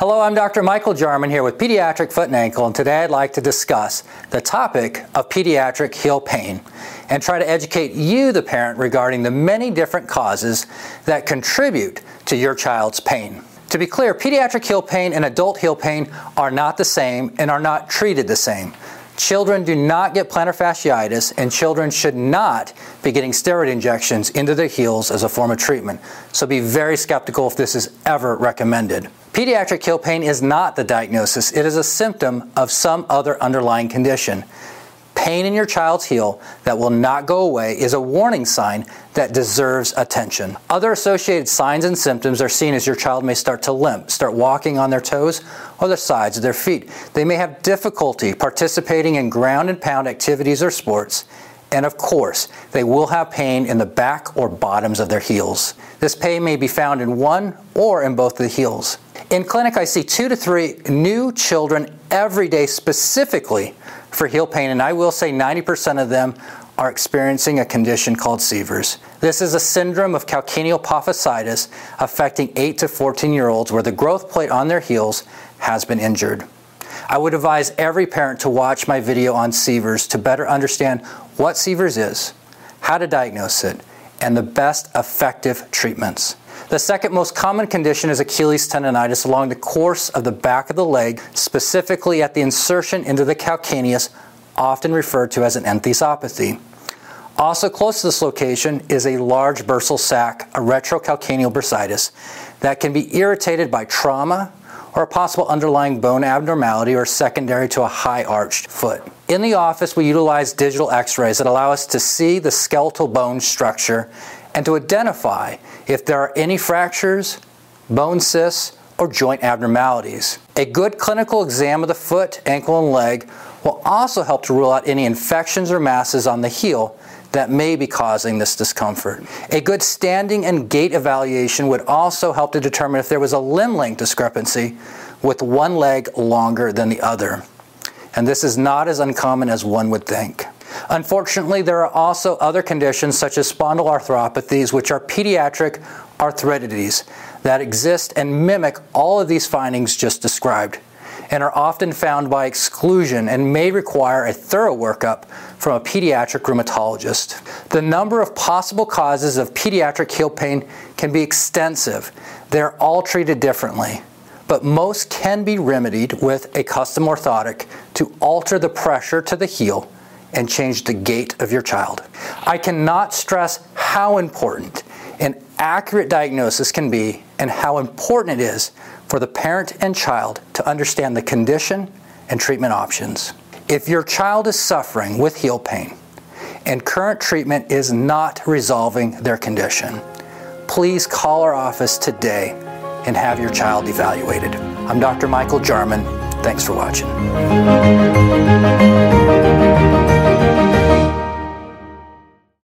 Hello, I'm Dr. Michael Jarman here with Pediatric Foot and Ankle, and today I'd like to discuss the topic of pediatric heel pain and try to educate you, the parent, regarding the many different causes that contribute to your child's pain. To be clear, pediatric heel pain and adult heel pain are not the same and are not treated the same. Children do not get plantar fasciitis, and children should not be getting steroid injections into their heels as a form of treatment. So be very skeptical if this is ever recommended. Pediatric heel pain is not the diagnosis, it is a symptom of some other underlying condition. Pain in your child's heel that will not go away is a warning sign that deserves attention. Other associated signs and symptoms are seen as your child may start to limp, start walking on their toes or the sides of their feet. They may have difficulty participating in ground and pound activities or sports. And of course, they will have pain in the back or bottoms of their heels. This pain may be found in one or in both of the heels. In clinic, I see two to three new children every day specifically for heel pain, and I will say 90% of them are experiencing a condition called Sever's. This is a syndrome of calcaneal apophysitis affecting 8 to 14 year olds where the growth plate on their heels has been injured. I would advise every parent to watch my video on Sever's to better understand what Sever's is, how to diagnose it, and the best effective treatments. The second most common condition is Achilles tendonitis along the course of the back of the leg, specifically at the insertion into the calcaneus, often referred to as an enthesopathy. Also close to this location is a large bursal sac, a retrocalcaneal bursitis, that can be irritated by trauma or a possible underlying bone abnormality or secondary to a high arched foot. In the office, we utilize digital x rays that allow us to see the skeletal bone structure and to identify if there are any fractures, bone cysts, or joint abnormalities. A good clinical exam of the foot, ankle, and leg will also help to rule out any infections or masses on the heel that may be causing this discomfort. A good standing and gait evaluation would also help to determine if there was a limb length discrepancy with one leg longer than the other. And this is not as uncommon as one would think. Unfortunately, there are also other conditions such as spondyloarthropathies, which are pediatric arthritides that exist and mimic all of these findings just described and are often found by exclusion and may require a thorough workup from a pediatric rheumatologist. The number of possible causes of pediatric heel pain can be extensive. They're all treated differently, but most can be remedied with a custom orthotic to alter the pressure to the heel and change the gait of your child. I cannot stress how important an accurate diagnosis can be and how important it is for the parent and child to understand the condition and treatment options. If your child is suffering with heel pain and current treatment is not resolving their condition, please call our office today and have your child evaluated. I'm Dr. Michael Jarman. Thanks for watching.